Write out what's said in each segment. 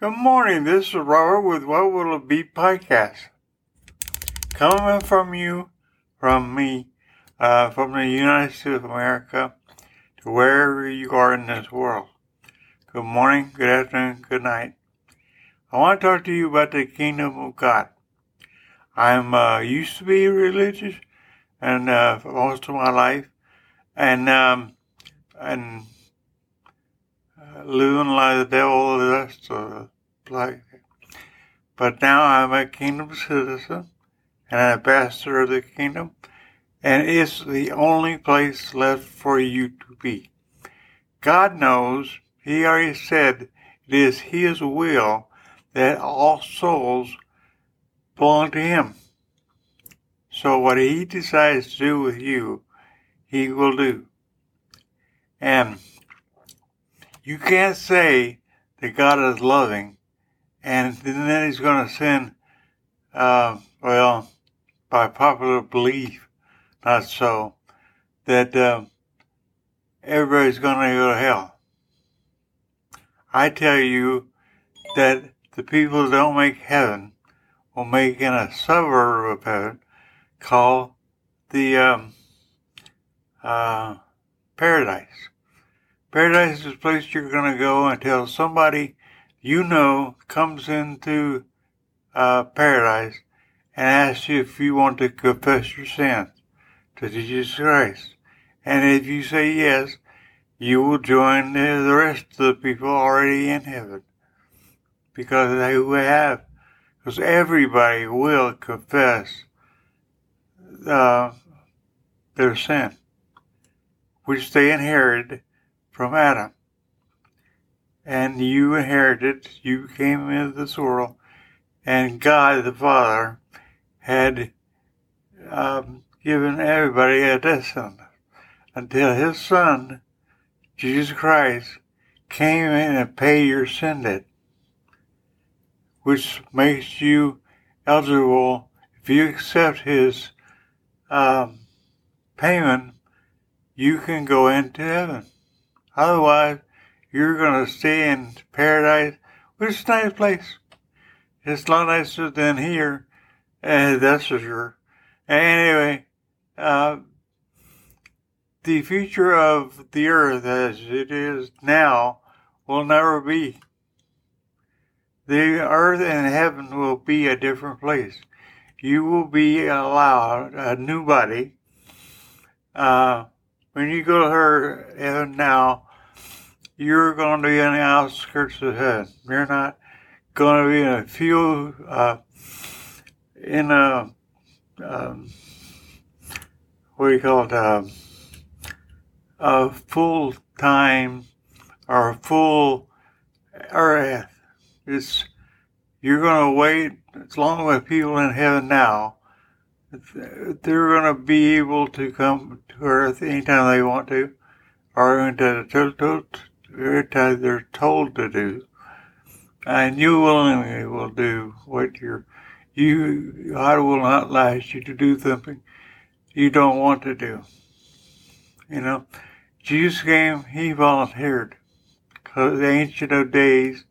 Good morning. This is Robert with What Will It Be podcast. Coming from you, from me, uh, from the United States of America to wherever you are in this world. Good morning, good afternoon, good night. I want to talk to you about the kingdom of God. I'm uh, used to be religious, and uh, for most of my life, and um, and living like the devil, the rest of like. But now I'm a kingdom citizen and an ambassador of the kingdom, and it's the only place left for you to be. God knows, He already said, it is His will that all souls belong to Him. So what He decides to do with you, He will do. And you can't say that God is loving and then He's going to send, uh, well, by popular belief, not so, that uh, everybody's going to go to hell. I tell you that the people who don't make heaven will make in a suburb of heaven called the um, uh, paradise. Paradise is a place you're going to go until somebody you know comes into uh, paradise and asks you if you want to confess your sins to Jesus Christ. And if you say yes, you will join the rest of the people already in heaven because they will have, because everybody will confess uh, their sin, which they inherited from Adam. And you inherited, you came into this world, and God the Father had um, given everybody a descendant until his Son, Jesus Christ, came in and paid your sin debt, which makes you eligible if you accept his um, payment, you can go into heaven. Otherwise, you're going to stay in paradise, which is a nice place. It's a lot nicer than here, and that's for sure. Anyway, uh, the future of the earth as it is now will never be. The earth and heaven will be a different place. You will be allowed a new body. Uh, when you go to her heaven now, you're going to be on the outskirts of heaven. You're not going to be in a few, uh, in a, um, what do you call it, um, a full time or full earth. It's, you're going to wait as long as people in heaven now, they're going to be able to come to earth anytime they want to, or into time they're told to do. And you willingly will do what you're, you, God will not ask you to do something you don't want to do. You know, Jesus came, he volunteered. Because the Ancient of Days,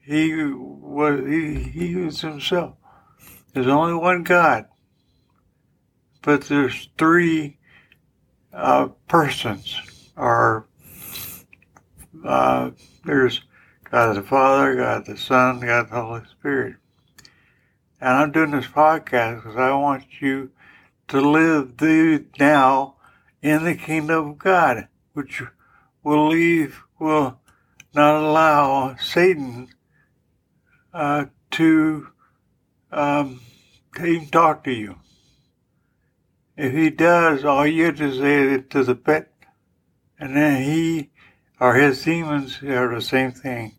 he was, he, he was himself. There's only one God. But there's three uh, persons, or uh, there's God the Father, God the Son, God the Holy Spirit. And I'm doing this podcast because I want you to live the now in the kingdom of God, which will leave, will not allow Satan uh, to um, even talk to you. If he does, all you have to say it to the pit, and then he or his demons are the same thing.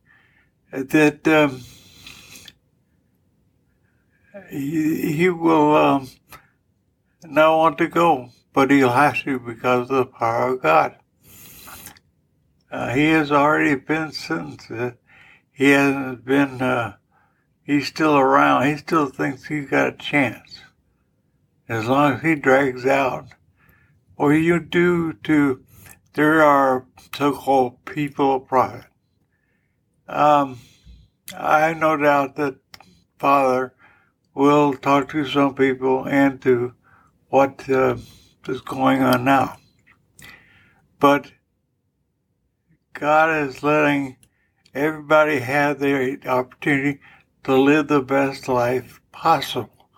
That um, he, he will um, not want to go, but he'll have to because of the power of God. Uh, he has already been sentenced. He hasn't been, uh, he's still around. He still thinks he's got a chance. As long as he drags out. What you do to, there are so-called people of prophet. Um, I have no doubt that Father will talk to some people and to what uh, is going on now. But God is letting everybody have the opportunity to live the best life possible.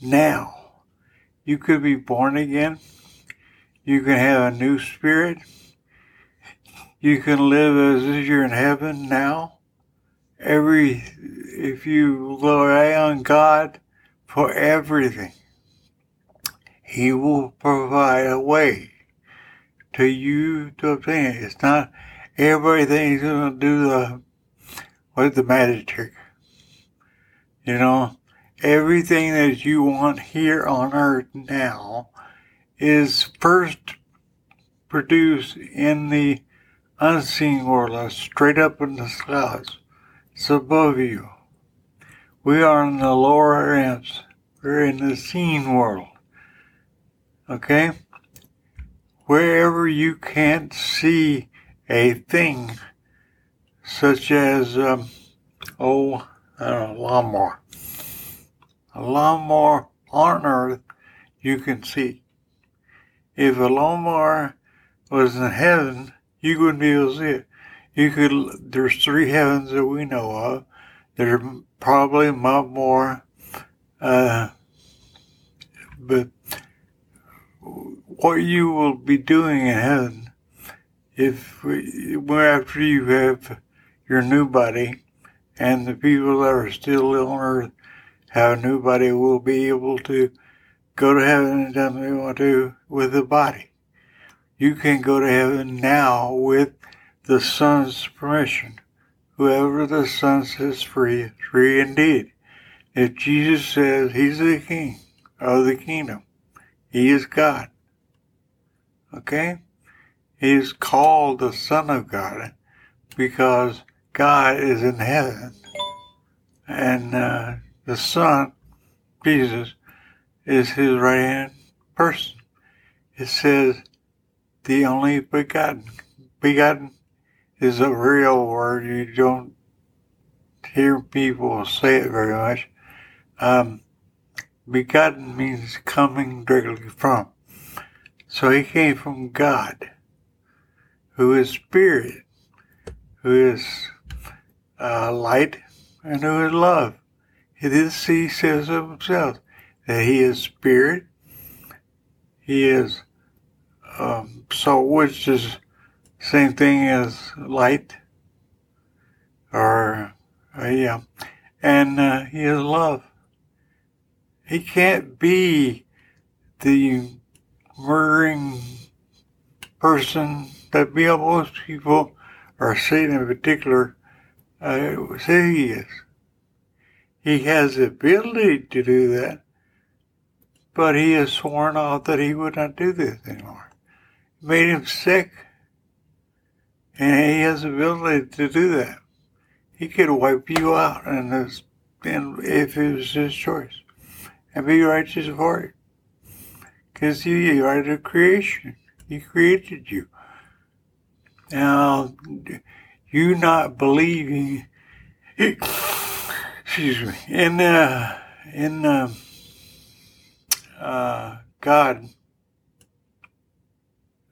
Now, you could be born again. You can have a new spirit. You can live as if you're in heaven now. Every, if you rely on God for everything, He will provide a way to you to obtain it. It's not everybody thinks going to do the, what the magic trick. You know, everything that you want here on earth now is first produced in the unseen world, straight up in the clouds. It's above you. We are in the lower realms. We're in the seen world. Okay? Wherever you can't see a thing, such as, um, oh, I don't know, lawnmower. A lawnmower on earth you can see. If a lawnmower was in heaven, you wouldn't be able to see it. You could, there's three heavens that we know of. There's probably much more, uh, but what you will be doing in heaven if after you have your new body and the people that are still on earth have a new body will be able to go to heaven anytime they want to with the body. You can go to heaven now with the Son's permission. Whoever the Son sets free free indeed. If Jesus says he's the king of the kingdom, he is God. Okay? He is called the Son of God because God is in heaven. And uh, the Son, Jesus, is his right hand person. It says the only begotten. Begotten is a real word. You don't hear people say it very much. Um, begotten means coming directly from. So he came from God who is spirit, who is uh, light, and who is love. This he says of himself that he is spirit. He is um, so, which is same thing as light, or uh, yeah, and uh, he is love. He can't be the murdering person that be most people, or Satan in particular, uh, say he is. He has the ability to do that, but he has sworn off that he would not do this anymore. It made him sick, and he has the ability to do that. He could wipe you out, and, and if it was his choice, and be righteous for it, because you are the creation. He created you. Now, you not believing, excuse me, in uh, in uh, uh, God.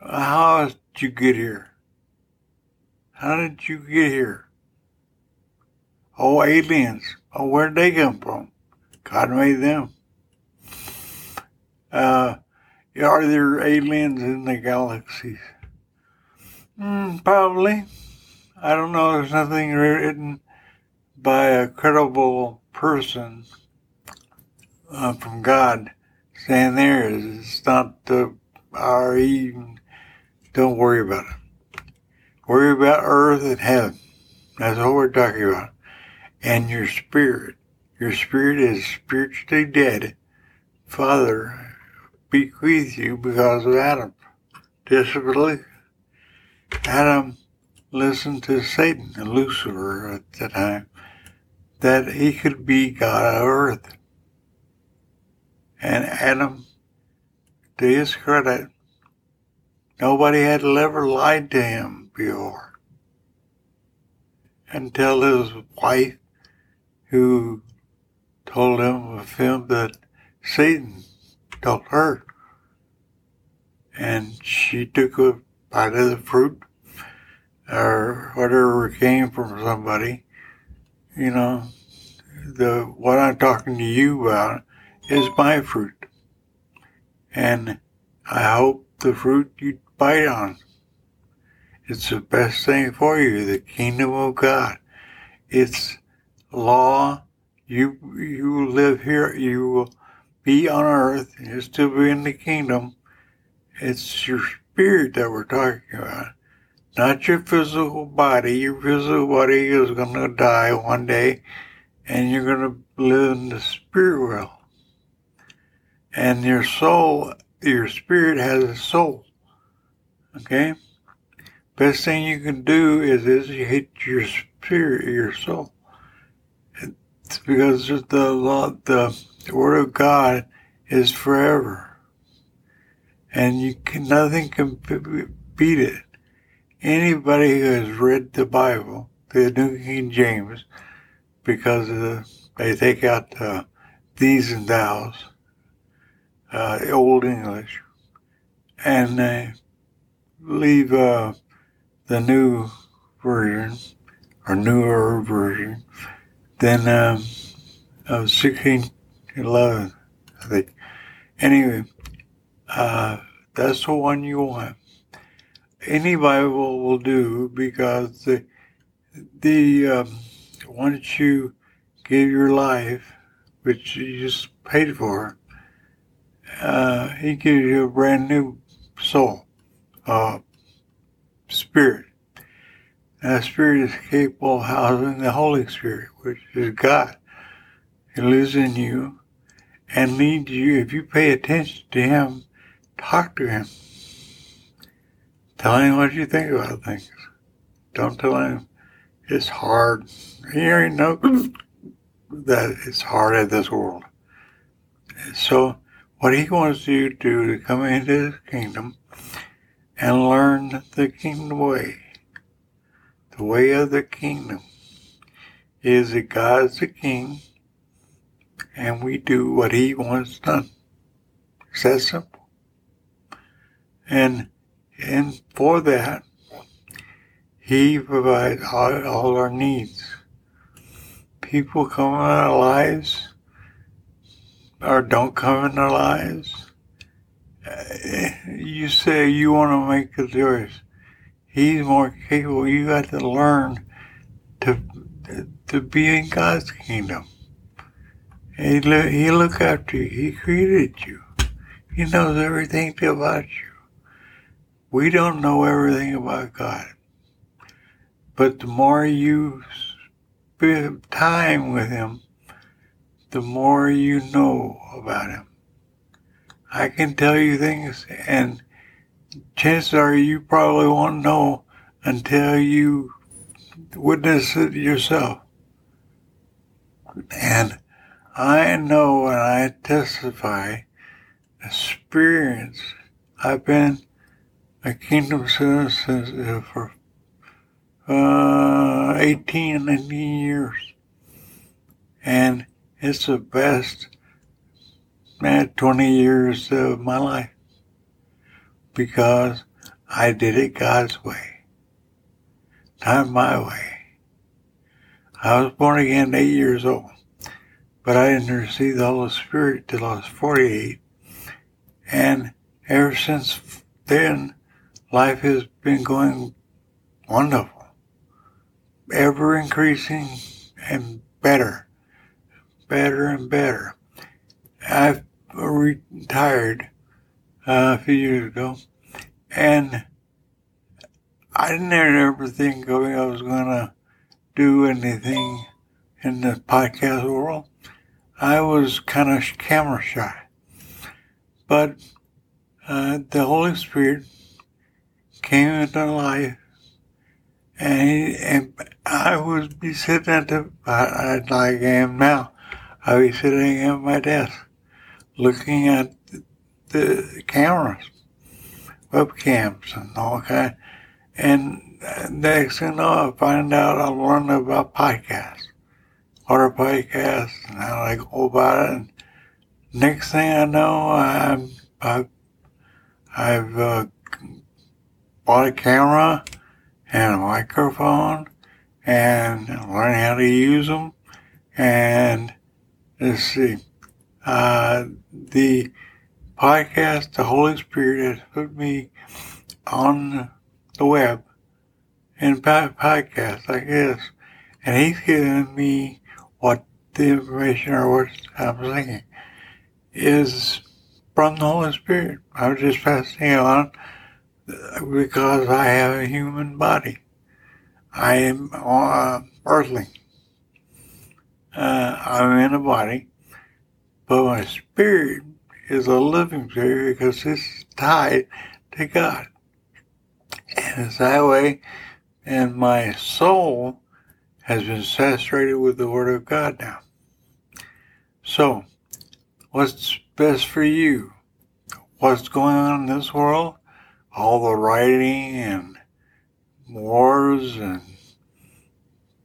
How did you get here? How did you get here? Oh, aliens. Oh, where'd they come from? God made them. Uh, are there aliens in the galaxies? Mm, probably. I don't know. There's nothing written by a credible person uh, from God saying there is. It's not the our even. Don't worry about it. Worry about earth and heaven. That's what we're talking about. And your spirit. Your spirit is spiritually dead. Father bequeath you because of Adam. Disbelief. Adam listened to Satan and Lucifer at the time that he could be God of earth. And Adam, to his credit, nobody had ever lied to him before until his wife who told him a film that Satan told her. And she took a bite of the fruit or whatever came from somebody. You know, the what I'm talking to you about is my fruit. And I hope the fruit you bite on. It's the best thing for you, the kingdom of God. It's law. You you live here, you will be on earth, you still be in the kingdom. It's your spirit that we're talking about. Not your physical body. Your physical body is gonna die one day and you're gonna live in the spirit world and your soul, your spirit has a soul. Okay? Best thing you can do is educate your spirit, your soul. It's because the law, the word of God is forever. And you can, nothing can beat it. Anybody who has read the Bible, the New King James, because the, they take out the these and thous, uh, Old English, and uh, leave uh, the new version or newer version, then um, of 1611, I think. Anyway, uh, that's the one you want. Any Bible will do because the the um, once you give your life, which you just paid for, uh, he gives you a brand new soul, uh, spirit. And that spirit is capable of housing the Holy Spirit, which is God. He lives in you and leads you. If you pay attention to Him, talk to Him. Tell Him what you think about things. Don't tell Him it's hard. He already knows that it's hard in this world. So what he wants you to do to come into his kingdom and learn the kingdom way. The way of the kingdom is that God's the king and we do what he wants done. It's that simple. And and for that, he provides all, all our needs. People come in our lives or don't come in our lives. Eh, you say you want to make a choice. He's more capable. You got to learn to to be in God's kingdom. He look, he look after you. He created you. He knows everything about you. We don't know everything about God. But the more you spend time with Him, the more you know about him. I can tell you things, and chances are you probably won't know until you witness it yourself. And I know and I testify, experience, I've been a kingdom citizen for uh, 18, and 19 years. And it's the best man, 20 years of my life because I did it God's way, not my way. I was born again eight years old, but I didn't receive the Holy Spirit till I was 48. And ever since then, life has been going wonderful, ever increasing and better better and better. I retired uh, a few years ago, and I didn't ever think I was going to do anything in the podcast world. I was kind of camera shy. But uh, the Holy Spirit came into life, and, and I would be sitting at the, like I am now, I was sitting at my desk looking at the cameras, webcams and all kind. And next thing you know, I find out I learn about podcasts. water podcast and how I go about it. And next thing I know, I'm, I've, I've uh, bought a camera and a microphone and learning how to use them. And let's see, uh, the podcast, the Holy Spirit has put me on the web in podcasts like this, and He's giving me what the information or what I'm thinking is from the Holy Spirit. I'm just passing it on because I have a human body. I am uh, earthly. Uh, I'm in a body, but my spirit is a living spirit because it's tied to God. And it's that way, and my soul has been saturated with the Word of God now. So, what's best for you? What's going on in this world? All the rioting and wars and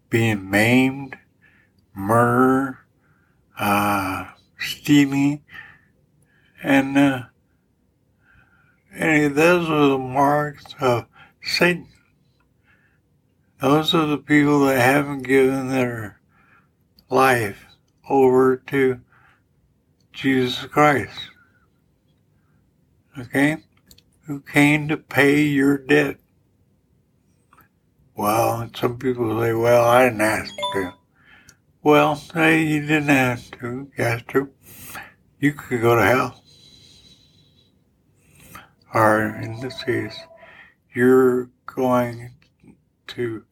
being maimed, murder, uh, stealing, and uh, those are the marks of Satan. Those are the people that haven't given their life over to Jesus Christ. Okay? Who came to pay your debt. Well, some people say, well, I didn't ask to. Well, say you didn't ask to. You asked to. You could go to hell. Or in this case, you're going to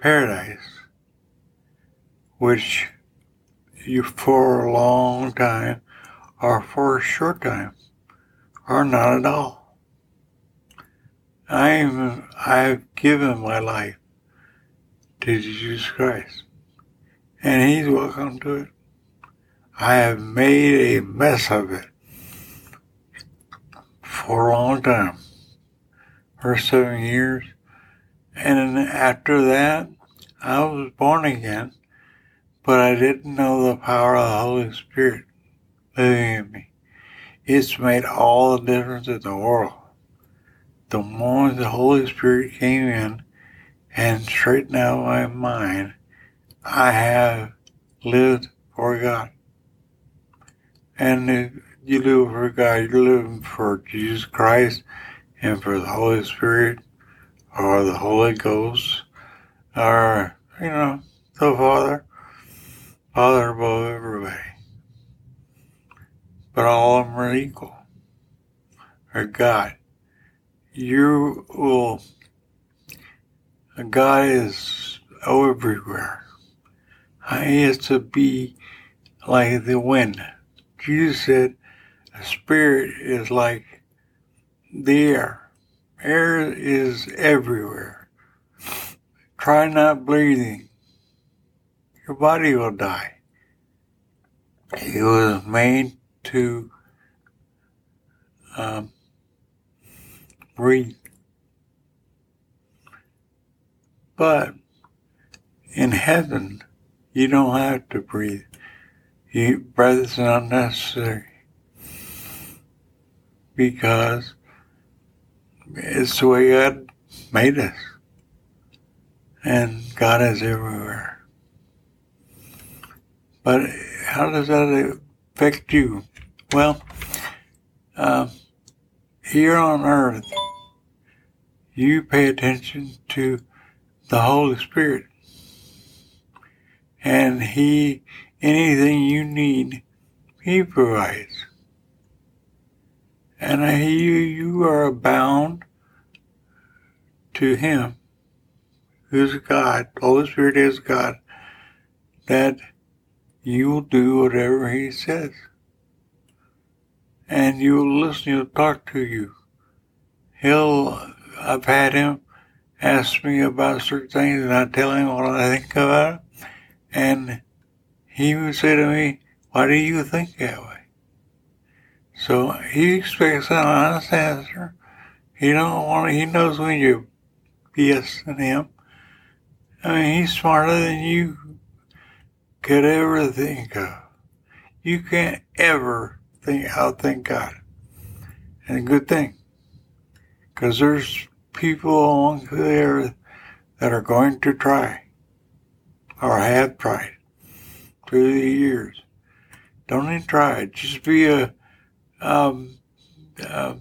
paradise, which you for a long time or for a short time or not at all. I'm, I've given my life to Jesus Christ and he's welcome to it. I have made a mess of it for a long time for seven years. And after that, I was born again, but I didn't know the power of the Holy Spirit living in me. It's made all the difference in the world. The moment the Holy Spirit came in and straightened out my mind, I have lived for God. And if you live for God, you're living for Jesus Christ and for the Holy Spirit or the Holy Ghost or, you know, the Father, Father above everybody. But all of them are equal. Or God. You will, God is everywhere. He is to be like the wind. Jesus said, a spirit is like the air. Air is everywhere. Try not breathing. Your body will die. It was made to um, breathe. But in heaven, you don't have to breathe. You, breath is not necessary because it's the way God made us. And God is everywhere. But how does that affect you? Well, uh, here on earth, you pay attention to the Holy Spirit. And He, anything you need, He provides and i you, you are bound to Him, who's God, the Holy Spirit is God, that you will do whatever He says. And you'll listen, he'll talk to you. He'll, I've had him ask me about certain things and I tell him what I think about it. And he would say to me, why do you think that way? So he expects an honest answer. He don't want. He knows when you're BSing him. I mean, he's smarter than you. could ever think of. You can't ever think outthink God. And a good thing. Because there's people along there that are going to try or have tried through the years. Don't even try. Just be a, um, uh,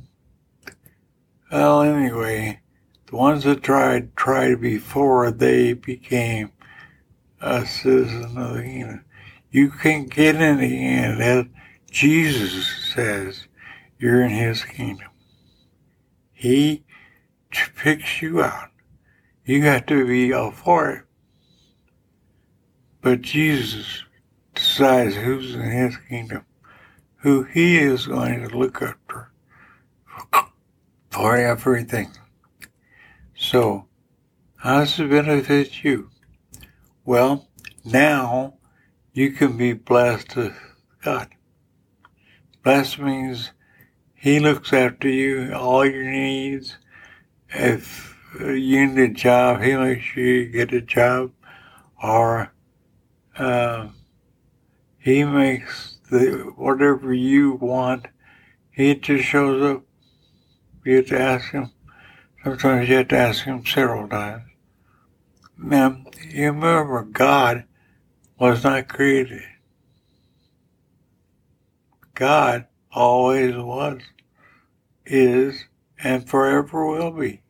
well, anyway, the ones that tried, tried before they became a citizen of the kingdom. You can't get in the end. As Jesus says, you're in his kingdom. He picks you out. You got to be all for it. But Jesus decides who's in his kingdom, who he is going to look after for everything. So, how does it benefit you? Well, now you can be blessed with God. Blessed means He looks after you, all your needs. If you need a job, He makes you get a job. Or uh, He makes the whatever you want, He just shows up. You have to ask Him. Sometimes you have to ask Him several times. Now, you remember God was not created. God always was, is, and forever will be.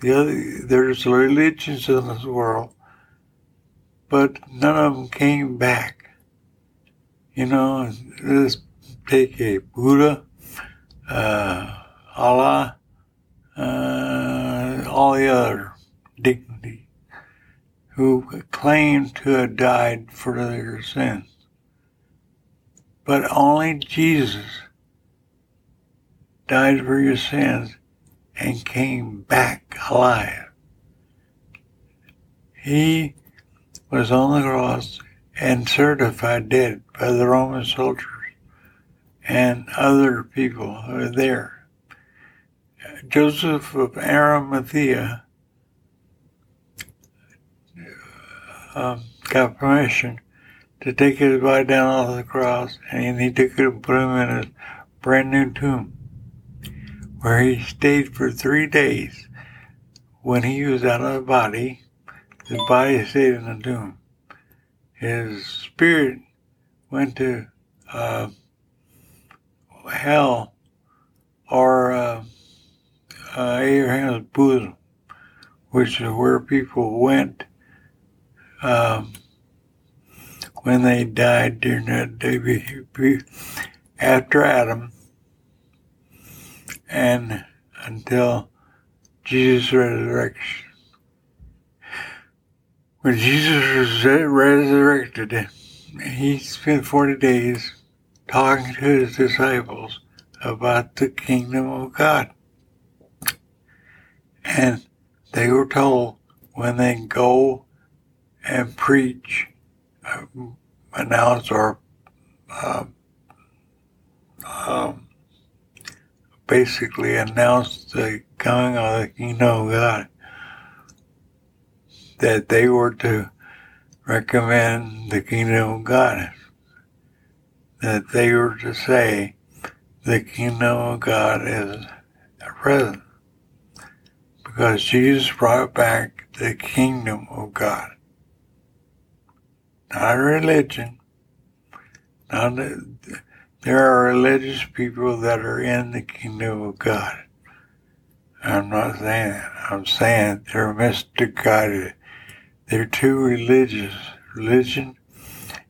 The other, there's religions in this world, but none of them came back. You know, let's take a Buddha, uh, Allah, uh, all the other dignity who claimed to have died for their sins. But only Jesus died for your sins and came back alive. He was on the cross and certified dead by the Roman soldiers and other people who were there. Joseph of Arimathea um, got permission to take his body down off the cross, and he took it and put him in a brand new tomb, where he stayed for three days. When he was out of the body, his body stayed in the tomb. His spirit went to uh, hell or uh, uh, Abraham's bosom, which is where people went um, when they died during that day after Adam and until Jesus' resurrection. When Jesus was resurrected, he spent 40 days talking to his disciples about the kingdom of God. And they were told when they go and preach, uh, announce, or uh, um, basically announced the coming of the kingdom of God. That they were to recommend the kingdom of God. That they were to say, the kingdom of God is present. Because Jesus brought back the kingdom of God not a religion. Not there are religious people that are in the kingdom of God. I'm not saying that. I'm saying they're misguided. They're too religious. Religion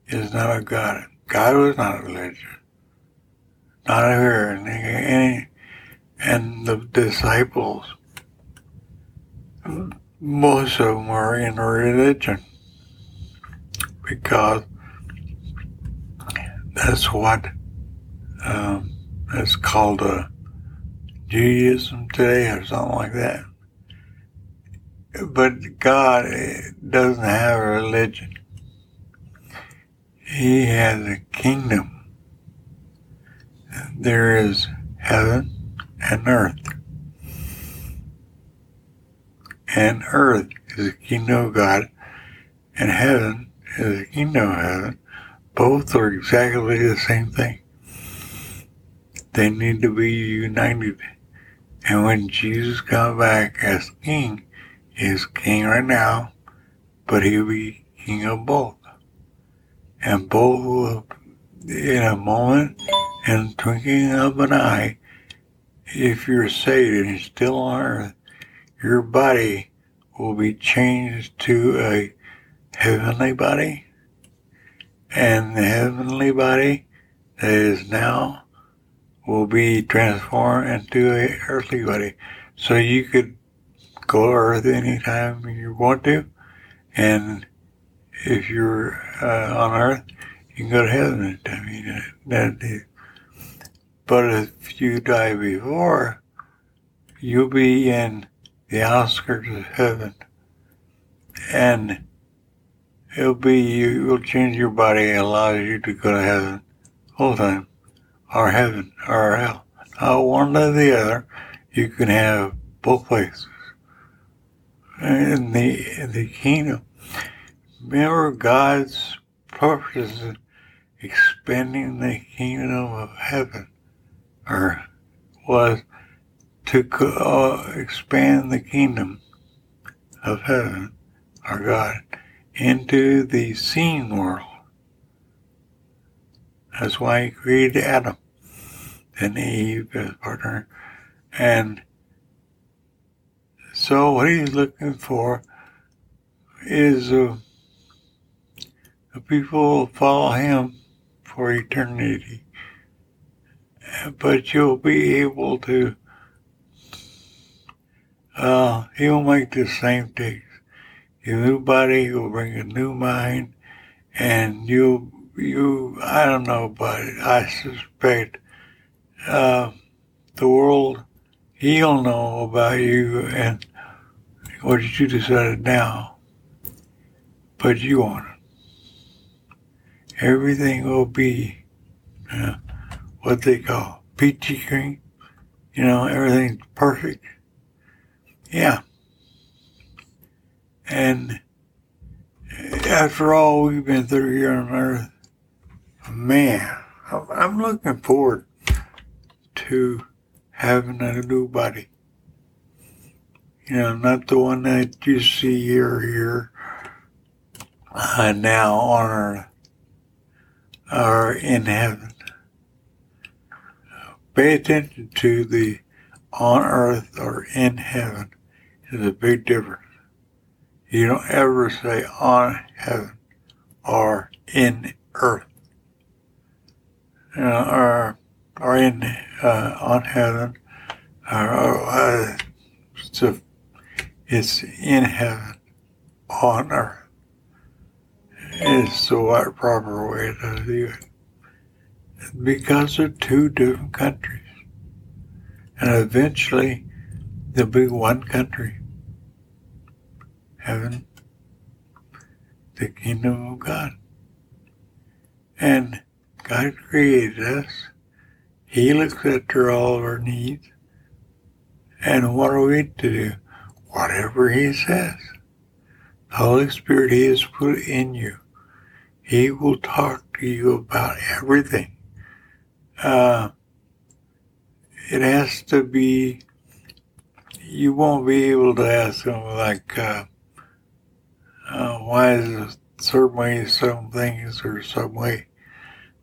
is not a God. God was not a religion. Not here. And, any, and the disciples, most of them were in religion because that's what um, it's called a Judaism today or something like that. But God doesn't have a religion. He has a kingdom. There is heaven and earth. And earth is the kingdom of God and heaven is the kingdom of heaven. Both are exactly the same thing. They need to be united. And when Jesus comes back as king, he's king right now, but he'll be king of both. And both will, in a moment, in twinkling of an eye, if you're saved and still on earth, your body will be changed to a heavenly body. And the heavenly body that is now will be transformed into a earthly body. So you could go to earth anytime you want to. And if you're uh, on earth, you can go to heaven I mean, that, But if you die before, you'll be in the outskirts of heaven. And it'll be, you will change your body and allows you to go to heaven all the time, or heaven, or hell. Not one or the other. You can have both places. In the, in the kingdom, remember God's purpose in expanding the kingdom of heaven, or was to uh, expand the kingdom of heaven, our God, into the seen world. That's why he created Adam and Eve as partner. And so what he's looking for is uh, the people follow him for eternity. But you'll be able to uh, he'll make the same things. A new body, he'll bring a new mind, and you, you, I don't know, but I suspect, uh, the world, he'll know about you and what you decided now, but you want it. Everything will be uh, what they call peachy green. You know, everything's perfect yeah. And after all we've been through here on earth, man, I'm looking forward to having a new body. You know, not the one that you see here, here, uh, now on or in heaven. Pay attention to the on earth or in heaven is a big difference. You don't ever say on heaven or in earth. Or, or in, uh, on heaven, or, uh, so it's in heaven, on earth. It's the right, proper way to do it. Because of two different countries. And eventually, there'll be one country heaven, the kingdom of God. And God created us. He looks after all of our needs. And what are we to do? Whatever He says. The Holy Spirit He has put in you. He will talk to you about everything. Uh, it has to be, you won't be able to ask Him like, uh, uh, why is it certain way some things or some way.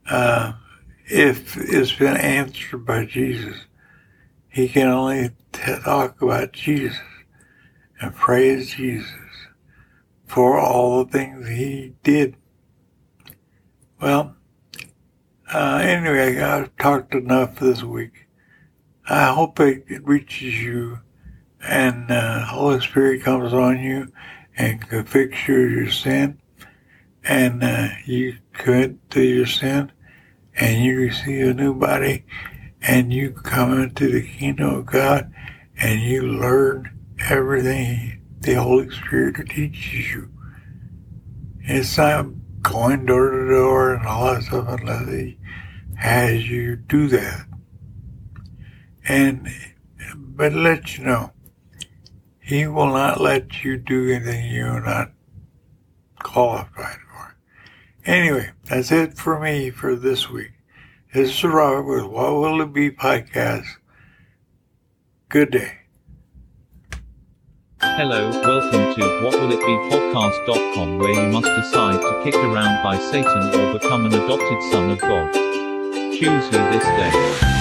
Uh, if it's been answered by Jesus, he can only talk about Jesus and praise Jesus for all the things he did. Well, uh, anyway, I've talked enough this week. I hope it reaches you and uh, Holy Spirit comes on you and convicts you of your sin, and uh, you commit to your sin, and you receive a new body, and you come into the kingdom of God, and you learn everything the Holy Spirit teaches you. It's not going door to door and all that stuff unless He has you do that. And, but let you know, he will not let you do anything you're not qualified. Anyway, that's it for me for this week. This is Robert with What Will It Be podcast. Good day. Hello, welcome to What Will It where you must decide to kick around by Satan or become an adopted son of God. Choose you this day.